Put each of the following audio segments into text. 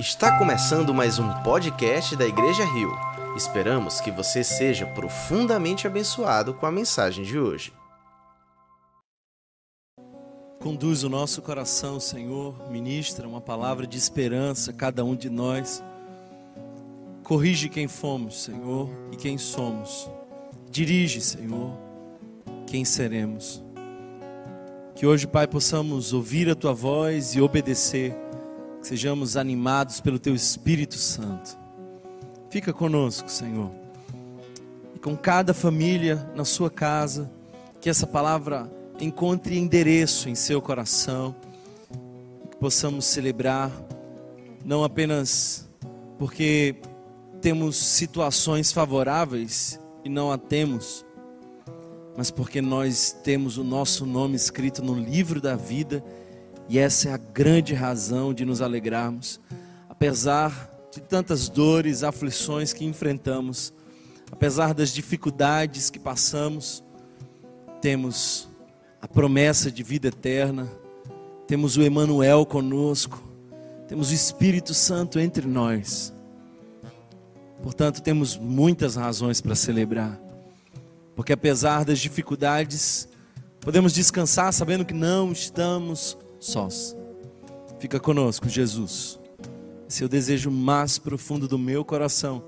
Está começando mais um podcast da Igreja Rio. Esperamos que você seja profundamente abençoado com a mensagem de hoje. Conduz o nosso coração, Senhor, ministra uma palavra de esperança a cada um de nós. Corrige quem fomos, Senhor, e quem somos. Dirige, Senhor, quem seremos. Que hoje, Pai, possamos ouvir a tua voz e obedecer que sejamos animados pelo Teu Espírito Santo. Fica conosco, Senhor. E com cada família na sua casa, que essa palavra encontre endereço em seu coração, que possamos celebrar, não apenas porque temos situações favoráveis e não a temos, mas porque nós temos o nosso nome escrito no livro da vida e essa é a grande razão de nos alegrarmos, apesar de tantas dores, aflições que enfrentamos, apesar das dificuldades que passamos, temos a promessa de vida eterna, temos o Emanuel conosco, temos o Espírito Santo entre nós. Portanto, temos muitas razões para celebrar. Porque apesar das dificuldades, podemos descansar sabendo que não estamos sós. Fica conosco, Jesus. Esse é o desejo mais profundo do meu coração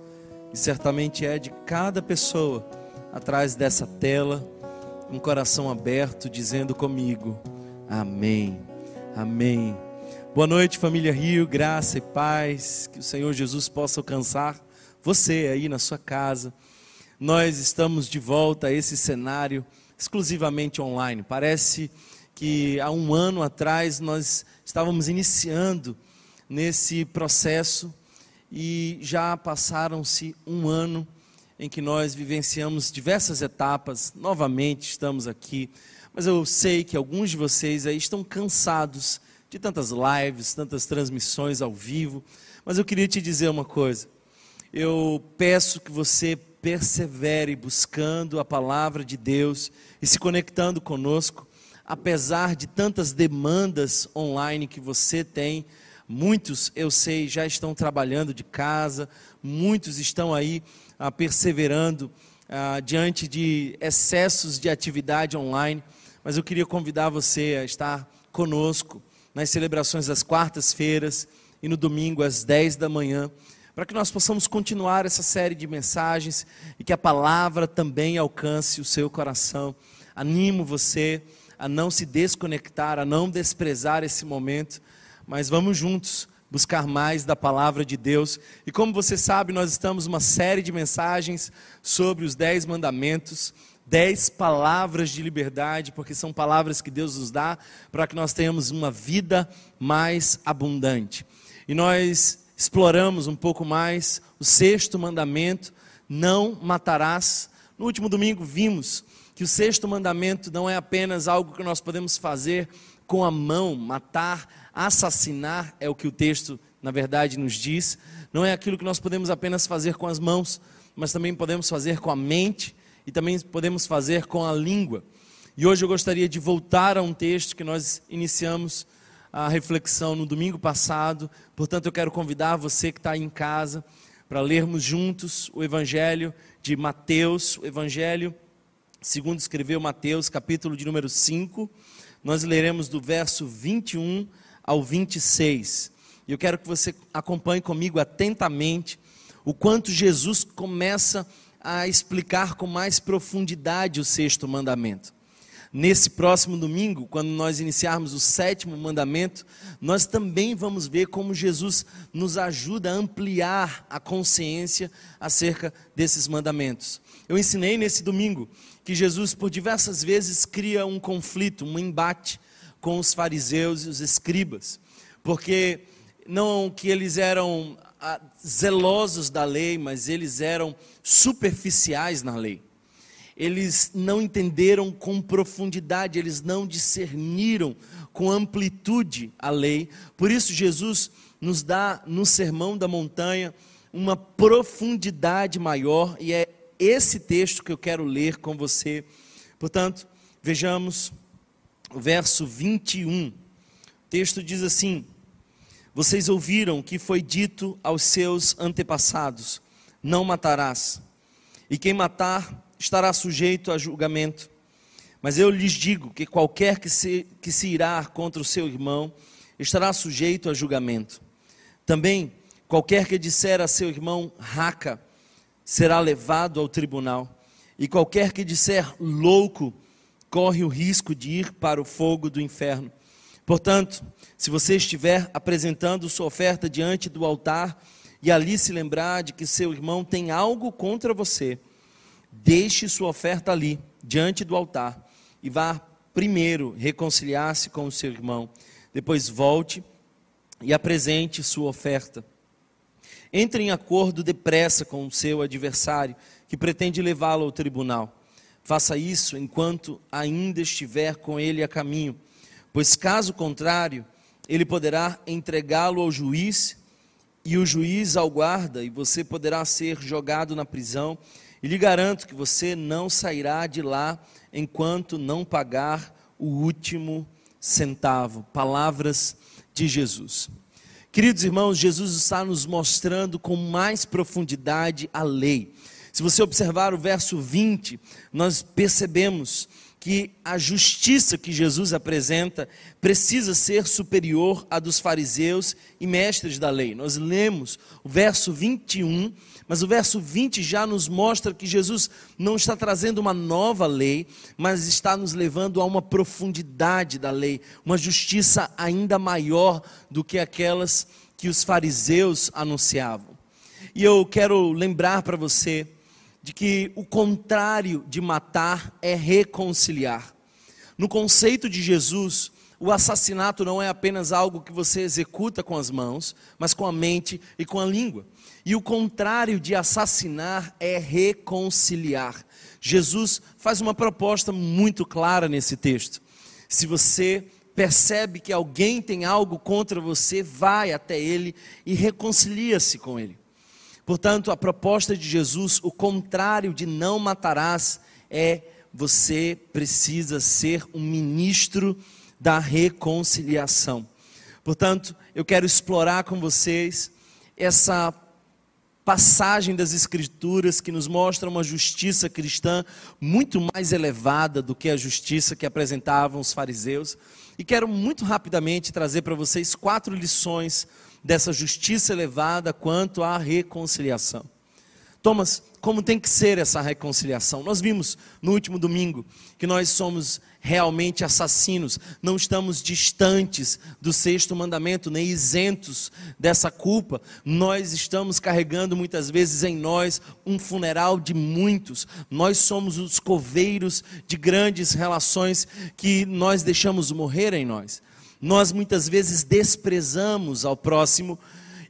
e certamente é de cada pessoa atrás dessa tela, um coração aberto, dizendo comigo: Amém. Amém. Boa noite, família Rio, graça e paz, que o Senhor Jesus possa alcançar você aí na sua casa. Nós estamos de volta a esse cenário exclusivamente online. Parece que há um ano atrás nós estávamos iniciando nesse processo e já passaram-se um ano em que nós vivenciamos diversas etapas. Novamente estamos aqui, mas eu sei que alguns de vocês aí estão cansados de tantas lives, tantas transmissões ao vivo, mas eu queria te dizer uma coisa. Eu peço que você persevere buscando a palavra de Deus e se conectando conosco apesar de tantas demandas online que você tem, muitos, eu sei, já estão trabalhando de casa, muitos estão aí ah, perseverando ah, diante de excessos de atividade online, mas eu queria convidar você a estar conosco nas celebrações das quartas-feiras e no domingo às 10 da manhã, para que nós possamos continuar essa série de mensagens e que a palavra também alcance o seu coração. Animo você a não se desconectar, a não desprezar esse momento, mas vamos juntos buscar mais da palavra de Deus. E como você sabe, nós estamos uma série de mensagens sobre os dez mandamentos, dez palavras de liberdade, porque são palavras que Deus nos dá para que nós tenhamos uma vida mais abundante. E nós exploramos um pouco mais o sexto mandamento: não matarás. No último domingo vimos que o sexto mandamento não é apenas algo que nós podemos fazer com a mão, matar, assassinar, é o que o texto, na verdade, nos diz. Não é aquilo que nós podemos apenas fazer com as mãos, mas também podemos fazer com a mente e também podemos fazer com a língua. E hoje eu gostaria de voltar a um texto que nós iniciamos a reflexão no domingo passado. Portanto, eu quero convidar você que está em casa para lermos juntos o Evangelho de Mateus, o Evangelho segundo escreveu Mateus, capítulo de número 5, nós leremos do verso 21 ao 26. E eu quero que você acompanhe comigo atentamente o quanto Jesus começa a explicar com mais profundidade o sexto mandamento. Nesse próximo domingo, quando nós iniciarmos o sétimo mandamento, nós também vamos ver como Jesus nos ajuda a ampliar a consciência acerca desses mandamentos. Eu ensinei nesse domingo que Jesus, por diversas vezes, cria um conflito, um embate com os fariseus e os escribas, porque não que eles eram ah, zelosos da lei, mas eles eram superficiais na lei. Eles não entenderam com profundidade, eles não discerniram com amplitude a lei. Por isso, Jesus nos dá no Sermão da Montanha uma profundidade maior, e é esse texto que eu quero ler com você. Portanto, vejamos o verso 21. O texto diz assim: Vocês ouviram que foi dito aos seus antepassados: Não matarás, e quem matar estará sujeito a julgamento. Mas eu lhes digo que qualquer que se, que se irá contra o seu irmão estará sujeito a julgamento. Também, qualquer que disser a seu irmão raca será levado ao tribunal, e qualquer que disser louco corre o risco de ir para o fogo do inferno. Portanto, se você estiver apresentando sua oferta diante do altar e ali se lembrar de que seu irmão tem algo contra você, deixe sua oferta ali, diante do altar, e vá primeiro reconciliar-se com o seu irmão. Depois volte e apresente sua oferta. Entre em acordo depressa com o seu adversário, que pretende levá-lo ao tribunal. Faça isso enquanto ainda estiver com ele a caminho pois caso contrário, ele poderá entregá-lo ao juiz e o juiz ao guarda, e você poderá ser jogado na prisão. E lhe garanto que você não sairá de lá enquanto não pagar o último centavo. Palavras de Jesus. Queridos irmãos, Jesus está nos mostrando com mais profundidade a lei. Se você observar o verso 20, nós percebemos que a justiça que Jesus apresenta precisa ser superior à dos fariseus e mestres da lei. Nós lemos o verso 21, mas o verso 20 já nos mostra que Jesus não está trazendo uma nova lei, mas está nos levando a uma profundidade da lei, uma justiça ainda maior do que aquelas que os fariseus anunciavam. E eu quero lembrar para você de que o contrário de matar é reconciliar. No conceito de Jesus, o assassinato não é apenas algo que você executa com as mãos, mas com a mente e com a língua. E o contrário de assassinar é reconciliar. Jesus faz uma proposta muito clara nesse texto. Se você percebe que alguém tem algo contra você, vai até ele e reconcilia-se com ele. Portanto, a proposta de Jesus, o contrário de não matarás, é você precisa ser um ministro da reconciliação. Portanto, eu quero explorar com vocês essa passagem das Escrituras que nos mostra uma justiça cristã muito mais elevada do que a justiça que apresentavam os fariseus. E quero muito rapidamente trazer para vocês quatro lições dessa justiça elevada quanto à reconciliação. Thomas, como tem que ser essa reconciliação? Nós vimos no último domingo que nós somos realmente assassinos, não estamos distantes do sexto mandamento, nem isentos dessa culpa. Nós estamos carregando muitas vezes em nós um funeral de muitos. Nós somos os coveiros de grandes relações que nós deixamos morrer em nós. Nós muitas vezes desprezamos ao próximo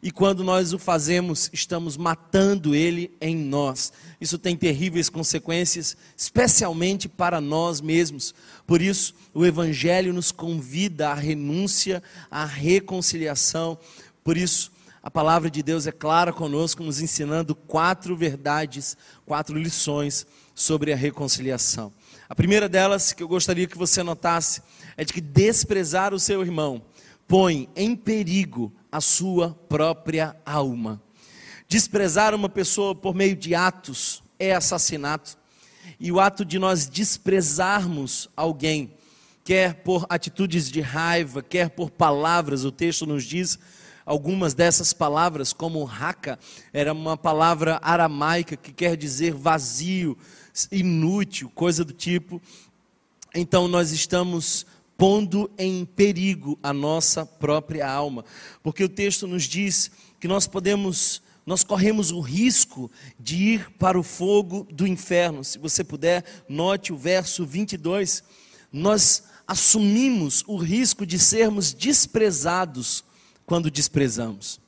e quando nós o fazemos, estamos matando ele em nós. Isso tem terríveis consequências, especialmente para nós mesmos. Por isso, o Evangelho nos convida à renúncia, à reconciliação. Por isso, a palavra de Deus é clara conosco, nos ensinando quatro verdades, quatro lições sobre a reconciliação. A primeira delas, que eu gostaria que você notasse, é de que desprezar o seu irmão põe em perigo a sua própria alma. Desprezar uma pessoa por meio de atos é assassinato. E o ato de nós desprezarmos alguém, quer por atitudes de raiva, quer por palavras, o texto nos diz algumas dessas palavras, como raca, era uma palavra aramaica que quer dizer vazio, inútil, coisa do tipo. Então nós estamos pondo em perigo a nossa própria alma, porque o texto nos diz que nós podemos, nós corremos o risco de ir para o fogo do inferno. Se você puder, note o verso 22. Nós assumimos o risco de sermos desprezados quando desprezamos.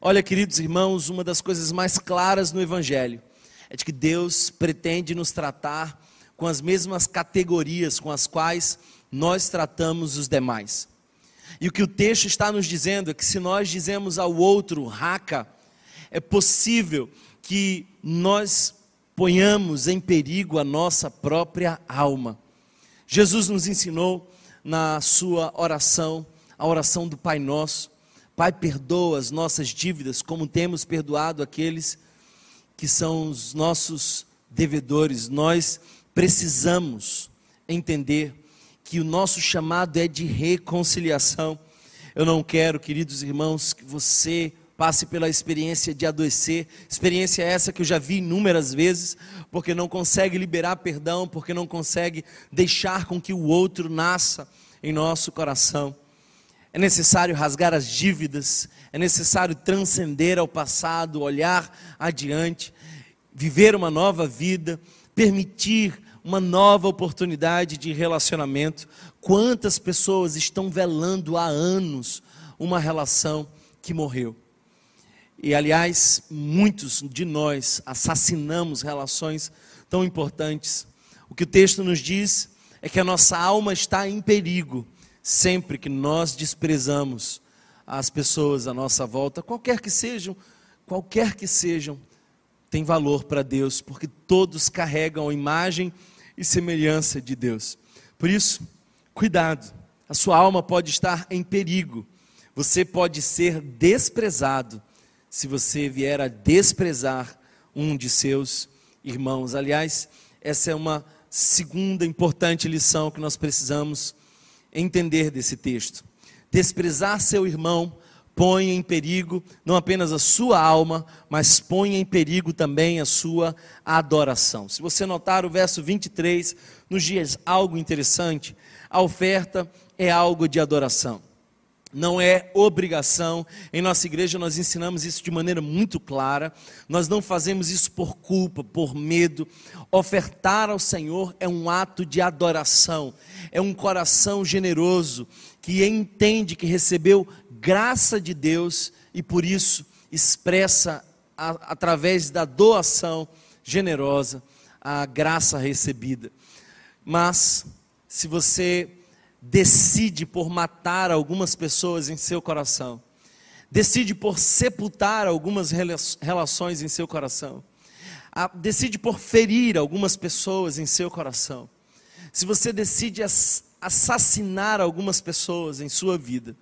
Olha, queridos irmãos, uma das coisas mais claras no Evangelho é de que Deus pretende nos tratar com as mesmas categorias com as quais nós tratamos os demais. E o que o texto está nos dizendo é que se nós dizemos ao outro raca, é possível que nós ponhamos em perigo a nossa própria alma. Jesus nos ensinou na sua oração, a oração do Pai Nosso, Pai, perdoa as nossas dívidas, como temos perdoado aqueles que são os nossos devedores. Nós precisamos entender que o nosso chamado é de reconciliação. Eu não quero, queridos irmãos, que você passe pela experiência de adoecer, experiência essa que eu já vi inúmeras vezes, porque não consegue liberar perdão, porque não consegue deixar com que o outro nasça em nosso coração. É necessário rasgar as dívidas, é necessário transcender ao passado, olhar adiante, viver uma nova vida, permitir uma nova oportunidade de relacionamento. Quantas pessoas estão velando há anos uma relação que morreu? E aliás, muitos de nós assassinamos relações tão importantes. O que o texto nos diz é que a nossa alma está em perigo sempre que nós desprezamos as pessoas à nossa volta, qualquer que sejam, qualquer que sejam, tem valor para Deus, porque todos carregam a imagem e semelhança de Deus. Por isso, cuidado, a sua alma pode estar em perigo, você pode ser desprezado se você vier a desprezar um de seus irmãos. Aliás, essa é uma segunda importante lição que nós precisamos entender desse texto. Desprezar seu irmão põe em perigo não apenas a sua alma, mas põe em perigo também a sua adoração. Se você notar o verso 23, nos dias algo interessante, a oferta é algo de adoração não é obrigação. Em nossa igreja nós ensinamos isso de maneira muito clara. Nós não fazemos isso por culpa, por medo. Ofertar ao Senhor é um ato de adoração, é um coração generoso que entende que recebeu graça de Deus e por isso expressa a, através da doação generosa a graça recebida. Mas se você decide por matar algumas pessoas em seu coração, decide por sepultar algumas relações em seu coração, decide por ferir algumas pessoas em seu coração, se você decide assassinar algumas pessoas em sua vida,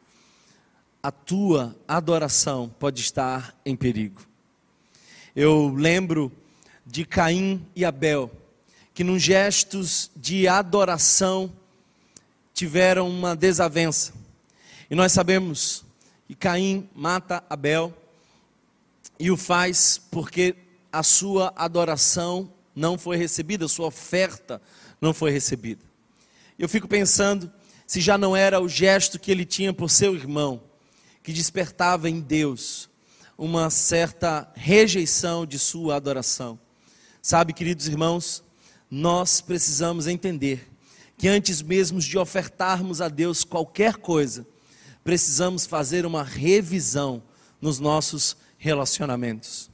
a tua adoração pode estar em perigo. Eu lembro de Caim e Abel, que num gestos de adoração tiveram uma desavença. E nós sabemos que Caim mata Abel e o faz porque a sua adoração não foi recebida, a sua oferta não foi recebida. Eu fico pensando se já não era o gesto que ele tinha por seu irmão, que despertava em Deus uma certa rejeição de sua adoração. Sabe, queridos irmãos, nós precisamos entender que antes mesmo de ofertarmos a Deus qualquer coisa, precisamos fazer uma revisão nos nossos relacionamentos.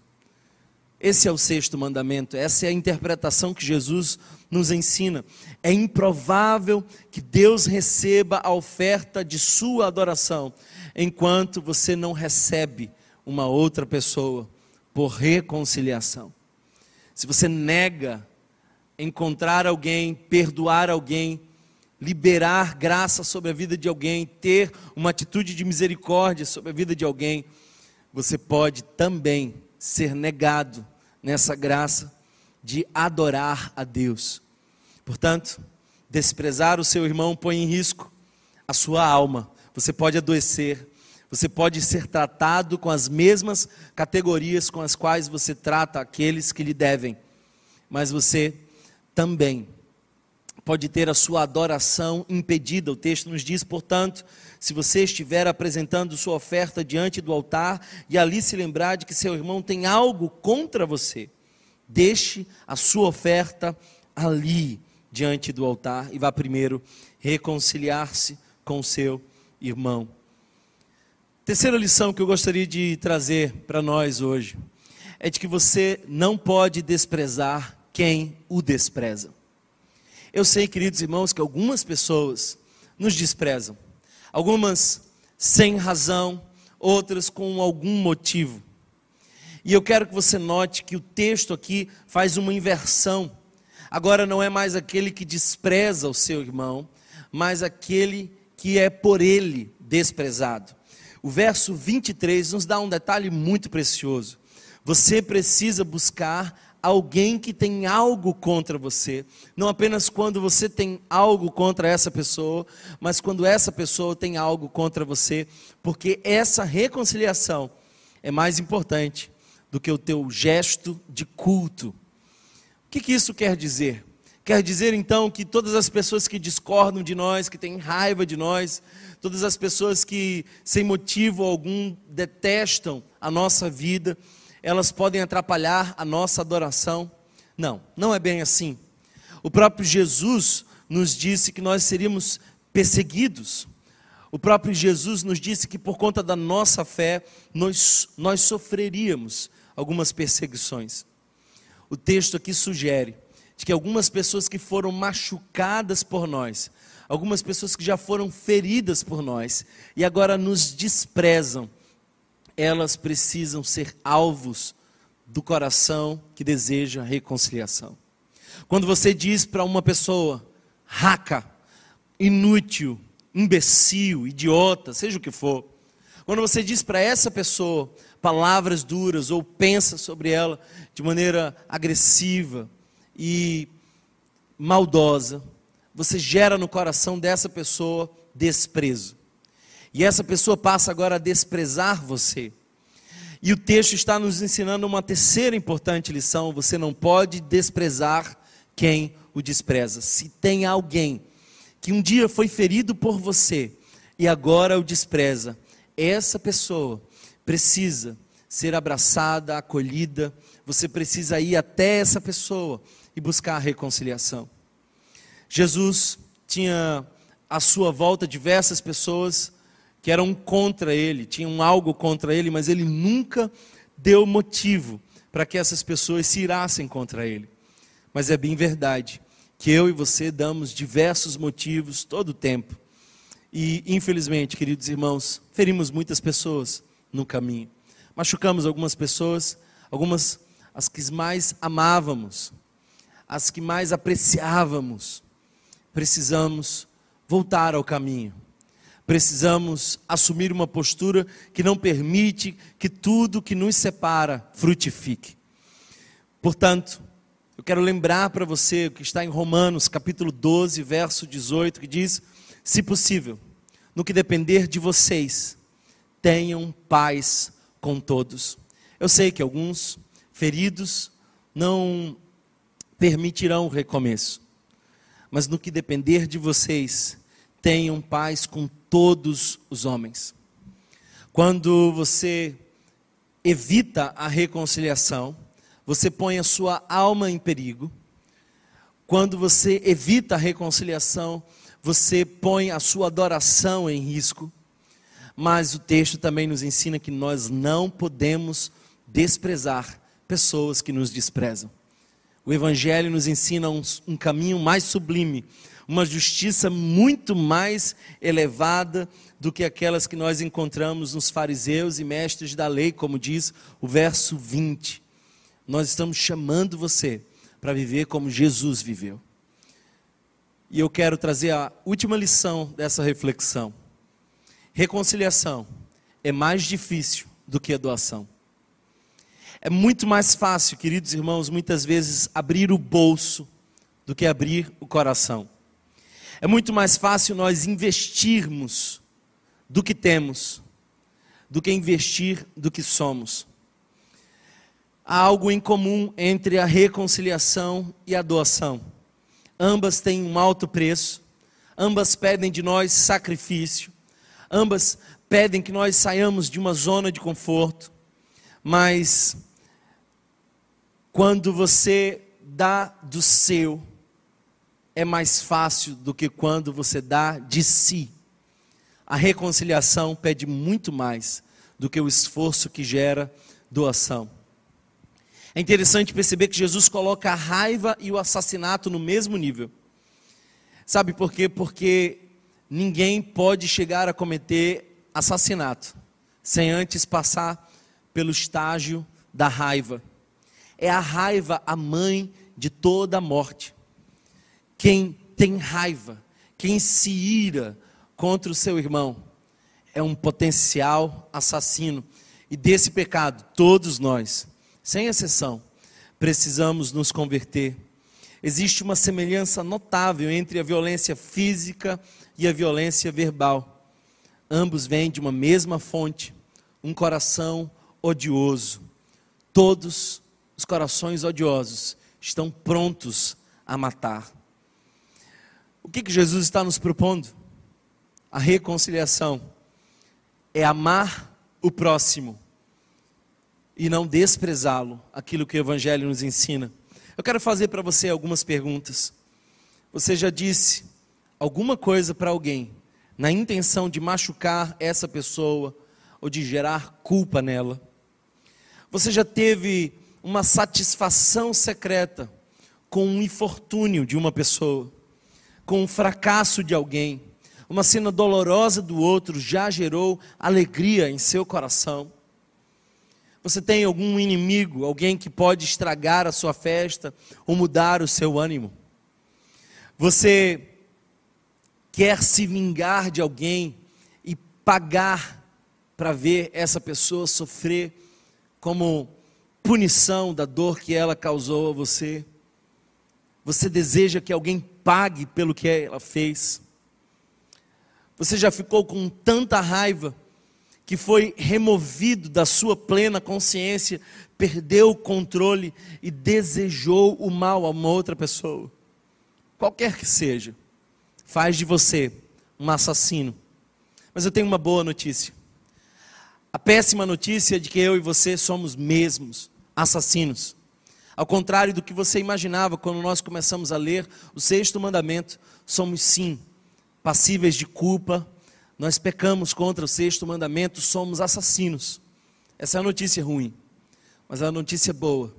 Esse é o sexto mandamento, essa é a interpretação que Jesus nos ensina. É improvável que Deus receba a oferta de sua adoração enquanto você não recebe uma outra pessoa por reconciliação. Se você nega encontrar alguém, perdoar alguém, liberar graça sobre a vida de alguém, ter uma atitude de misericórdia sobre a vida de alguém, você pode também ser negado nessa graça de adorar a Deus. Portanto, desprezar o seu irmão põe em risco a sua alma. Você pode adoecer, você pode ser tratado com as mesmas categorias com as quais você trata aqueles que lhe devem, mas você também pode ter a sua adoração impedida. O texto nos diz, portanto, se você estiver apresentando sua oferta diante do altar e ali se lembrar de que seu irmão tem algo contra você, deixe a sua oferta ali diante do altar e vá primeiro reconciliar-se com seu irmão. Terceira lição que eu gostaria de trazer para nós hoje é de que você não pode desprezar quem o despreza. Eu sei, queridos irmãos, que algumas pessoas nos desprezam, algumas sem razão, outras com algum motivo. E eu quero que você note que o texto aqui faz uma inversão. Agora não é mais aquele que despreza o seu irmão, mas aquele que é por ele desprezado. o verso 23 nos dá um detalhe muito precioso. Você precisa buscar alguém que tem algo contra você, não apenas quando você tem algo contra essa pessoa, mas quando essa pessoa tem algo contra você, porque essa reconciliação é mais importante do que o teu gesto de culto. O que, que isso quer dizer? Quer dizer então que todas as pessoas que discordam de nós, que têm raiva de nós, todas as pessoas que sem motivo algum detestam a nossa vida, elas podem atrapalhar a nossa adoração? Não, não é bem assim. O próprio Jesus nos disse que nós seríamos perseguidos. O próprio Jesus nos disse que por conta da nossa fé, nós, nós sofreríamos algumas perseguições. O texto aqui sugere de que algumas pessoas que foram machucadas por nós, algumas pessoas que já foram feridas por nós e agora nos desprezam, elas precisam ser alvos do coração que deseja reconciliação. Quando você diz para uma pessoa, raca, inútil, imbecil, idiota, seja o que for, quando você diz para essa pessoa palavras duras ou pensa sobre ela de maneira agressiva, e maldosa, você gera no coração dessa pessoa desprezo. E essa pessoa passa agora a desprezar você. E o texto está nos ensinando uma terceira importante lição: você não pode desprezar quem o despreza. Se tem alguém que um dia foi ferido por você e agora o despreza, essa pessoa precisa ser abraçada, acolhida, você precisa ir até essa pessoa e buscar a reconciliação. Jesus tinha à sua volta diversas pessoas que eram contra ele, tinham algo contra ele, mas ele nunca deu motivo para que essas pessoas se irassem contra ele. Mas é bem verdade que eu e você damos diversos motivos todo o tempo. E, infelizmente, queridos irmãos, ferimos muitas pessoas no caminho. Machucamos algumas pessoas, algumas as que mais amávamos, as que mais apreciávamos, precisamos voltar ao caminho. Precisamos assumir uma postura que não permite que tudo que nos separa frutifique. Portanto, eu quero lembrar para você o que está em Romanos, capítulo 12, verso 18, que diz: Se possível, no que depender de vocês, tenham paz com todos. Eu sei que alguns feridos não permitirão o recomeço. Mas no que depender de vocês, tenham paz com todos os homens. Quando você evita a reconciliação, você põe a sua alma em perigo. Quando você evita a reconciliação, você põe a sua adoração em risco. Mas o texto também nos ensina que nós não podemos desprezar pessoas que nos desprezam. O Evangelho nos ensina um, um caminho mais sublime, uma justiça muito mais elevada do que aquelas que nós encontramos nos fariseus e mestres da lei, como diz o verso 20. Nós estamos chamando você para viver como Jesus viveu. E eu quero trazer a última lição dessa reflexão. Reconciliação é mais difícil do que a doação. É muito mais fácil, queridos irmãos, muitas vezes abrir o bolso do que abrir o coração. É muito mais fácil nós investirmos do que temos, do que investir do que somos. Há algo em comum entre a reconciliação e a doação. Ambas têm um alto preço, ambas pedem de nós sacrifício, ambas pedem que nós saiamos de uma zona de conforto, mas quando você dá do seu, é mais fácil do que quando você dá de si. A reconciliação pede muito mais do que o esforço que gera doação. É interessante perceber que Jesus coloca a raiva e o assassinato no mesmo nível. Sabe por quê? Porque ninguém pode chegar a cometer assassinato sem antes passar pelo estágio da raiva. É a raiva a mãe de toda a morte. Quem tem raiva, quem se ira contra o seu irmão, é um potencial assassino. E desse pecado, todos nós, sem exceção, precisamos nos converter. Existe uma semelhança notável entre a violência física e a violência verbal. Ambos vêm de uma mesma fonte, um coração odioso. Todos os corações odiosos estão prontos a matar. O que, que Jesus está nos propondo? A reconciliação é amar o próximo e não desprezá-lo, aquilo que o Evangelho nos ensina. Eu quero fazer para você algumas perguntas. Você já disse alguma coisa para alguém na intenção de machucar essa pessoa ou de gerar culpa nela? Você já teve uma satisfação secreta com um infortúnio de uma pessoa, com um fracasso de alguém, uma cena dolorosa do outro já gerou alegria em seu coração? Você tem algum inimigo, alguém que pode estragar a sua festa ou mudar o seu ânimo? Você quer se vingar de alguém e pagar para ver essa pessoa sofrer como punição da dor que ela causou a você? Você deseja que alguém pague pelo que ela fez? Você já ficou com tanta raiva que foi removido da sua plena consciência, perdeu o controle e desejou o mal a uma outra pessoa? Qualquer que seja, faz de você um assassino. Mas eu tenho uma boa notícia. A péssima notícia é de que eu e você somos mesmos assassinos. Ao contrário do que você imaginava quando nós começamos a ler o sexto mandamento, somos sim passíveis de culpa, nós pecamos contra o sexto mandamento, somos assassinos. Essa é a notícia ruim. Mas a notícia boa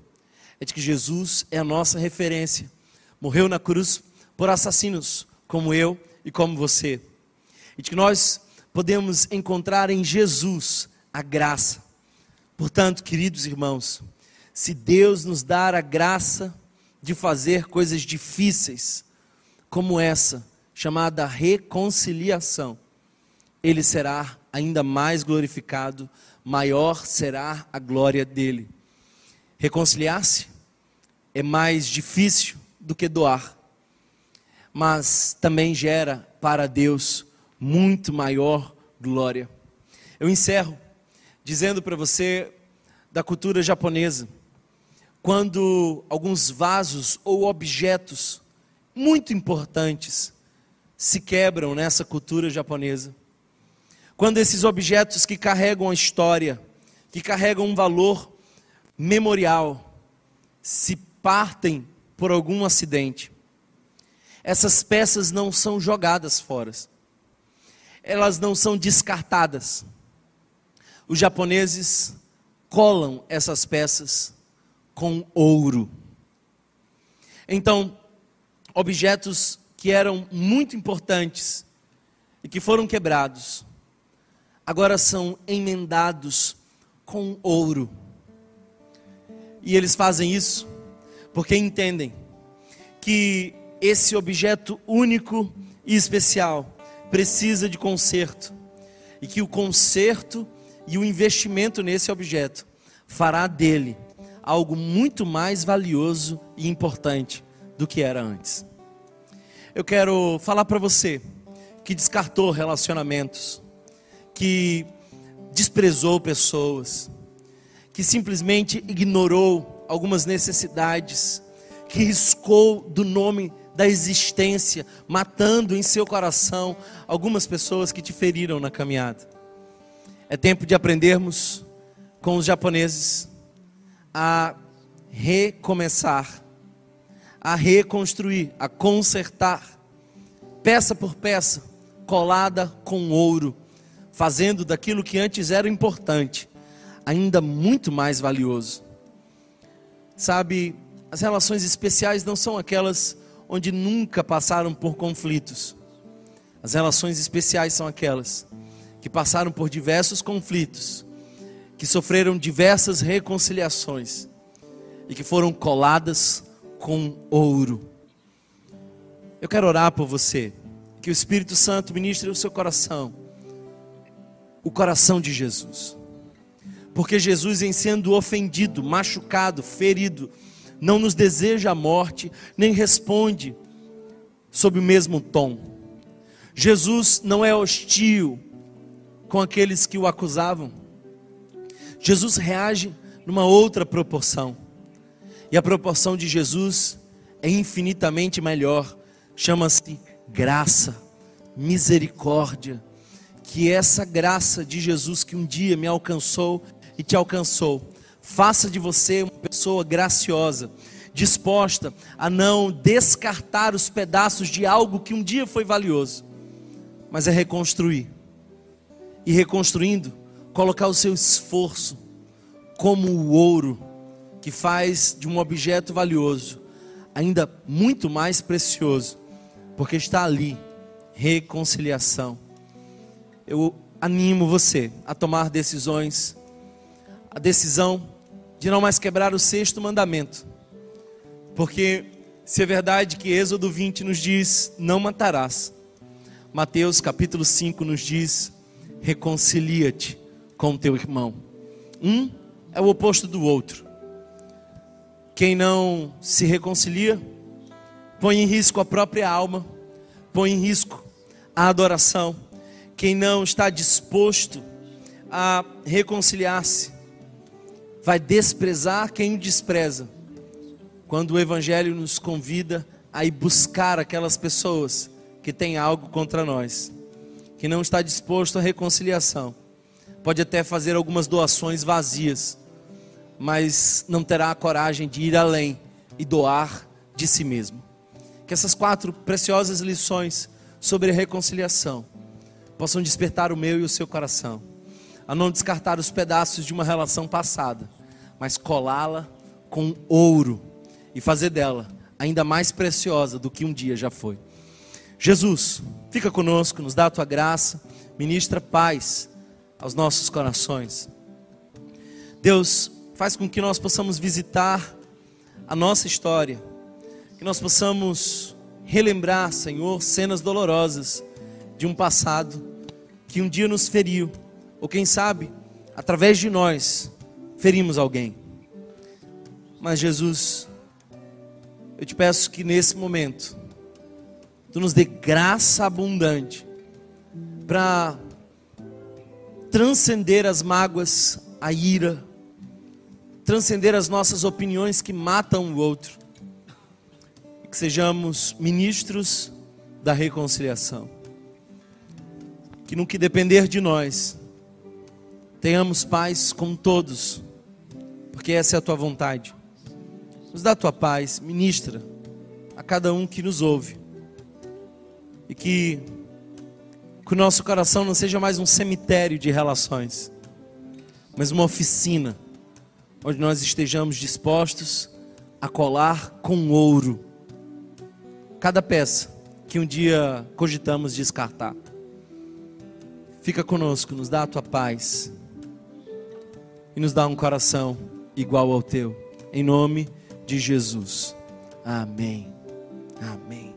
é de que Jesus é a nossa referência. Morreu na cruz por assassinos como eu e como você. E de que nós podemos encontrar em Jesus a graça. Portanto, queridos irmãos, se Deus nos dar a graça de fazer coisas difíceis como essa, chamada reconciliação, ele será ainda mais glorificado, maior será a glória dele. Reconciliar-se é mais difícil do que doar, mas também gera para Deus muito maior glória. Eu encerro dizendo para você da cultura japonesa, quando alguns vasos ou objetos muito importantes se quebram nessa cultura japonesa. Quando esses objetos que carregam a história, que carregam um valor memorial, se partem por algum acidente, essas peças não são jogadas fora, elas não são descartadas. Os japoneses colam essas peças com ouro. Então, objetos que eram muito importantes e que foram quebrados, agora são emendados com ouro. E eles fazem isso porque entendem que esse objeto único e especial precisa de conserto e que o conserto e o investimento nesse objeto fará dele algo muito mais valioso e importante do que era antes. Eu quero falar para você que descartou relacionamentos, que desprezou pessoas, que simplesmente ignorou algumas necessidades, que riscou do nome da existência, matando em seu coração algumas pessoas que te feriram na caminhada. É tempo de aprendermos com os japoneses a recomeçar a reconstruir, a consertar, peça por peça, colada com ouro, fazendo daquilo que antes era importante, ainda muito mais valioso. Sabe, as relações especiais não são aquelas onde nunca passaram por conflitos. As relações especiais são aquelas que passaram por diversos conflitos, que sofreram diversas reconciliações e que foram coladas com ouro. Eu quero orar por você, que o Espírito Santo ministre o seu coração o coração de Jesus. Porque Jesus, em sendo ofendido, machucado, ferido, não nos deseja a morte, nem responde sob o mesmo tom. Jesus não é hostil com aqueles que o acusavam. Jesus reage numa outra proporção. E a proporção de Jesus é infinitamente melhor. Chama-se graça, misericórdia. Que essa graça de Jesus que um dia me alcançou e te alcançou, faça de você uma pessoa graciosa, disposta a não descartar os pedaços de algo que um dia foi valioso, mas é reconstruir. E reconstruindo, colocar o seu esforço como o ouro que faz de um objeto valioso ainda muito mais precioso, porque está ali reconciliação. Eu animo você a tomar decisões, a decisão de não mais quebrar o sexto mandamento, porque se é verdade que Êxodo 20 nos diz: não matarás, Mateus capítulo 5 nos diz: reconcilia-te com teu irmão. Um é o oposto do outro. Quem não se reconcilia, põe em risco a própria alma, põe em risco a adoração. Quem não está disposto a reconciliar-se, vai desprezar quem o despreza. Quando o Evangelho nos convida a ir buscar aquelas pessoas que têm algo contra nós, que não está disposto à reconciliação, pode até fazer algumas doações vazias, mas não terá a coragem de ir além e doar de si mesmo. Que essas quatro preciosas lições sobre reconciliação possam despertar o meu e o seu coração, a não descartar os pedaços de uma relação passada, mas colá-la com ouro e fazer dela ainda mais preciosa do que um dia já foi. Jesus, fica conosco, nos dá a tua graça, ministra paz aos nossos corações. Deus, faz com que nós possamos visitar a nossa história, que nós possamos relembrar, Senhor, cenas dolorosas de um passado que um dia nos feriu, ou quem sabe, através de nós, ferimos alguém. Mas Jesus, eu te peço que nesse momento, tu nos dê graça abundante para transcender as mágoas, a ira, transcender as nossas opiniões que matam o outro. Que sejamos ministros da reconciliação. Que no que depender de nós, tenhamos paz com todos, porque essa é a tua vontade. Nos dá a tua paz, ministra a cada um que nos ouve. E que, que o nosso coração não seja mais um cemitério de relações, mas uma oficina onde nós estejamos dispostos a colar com ouro cada peça que um dia cogitamos descartar. Fica conosco, nos dá a tua paz e nos dá um coração igual ao teu, em nome de Jesus. Amém. Amém.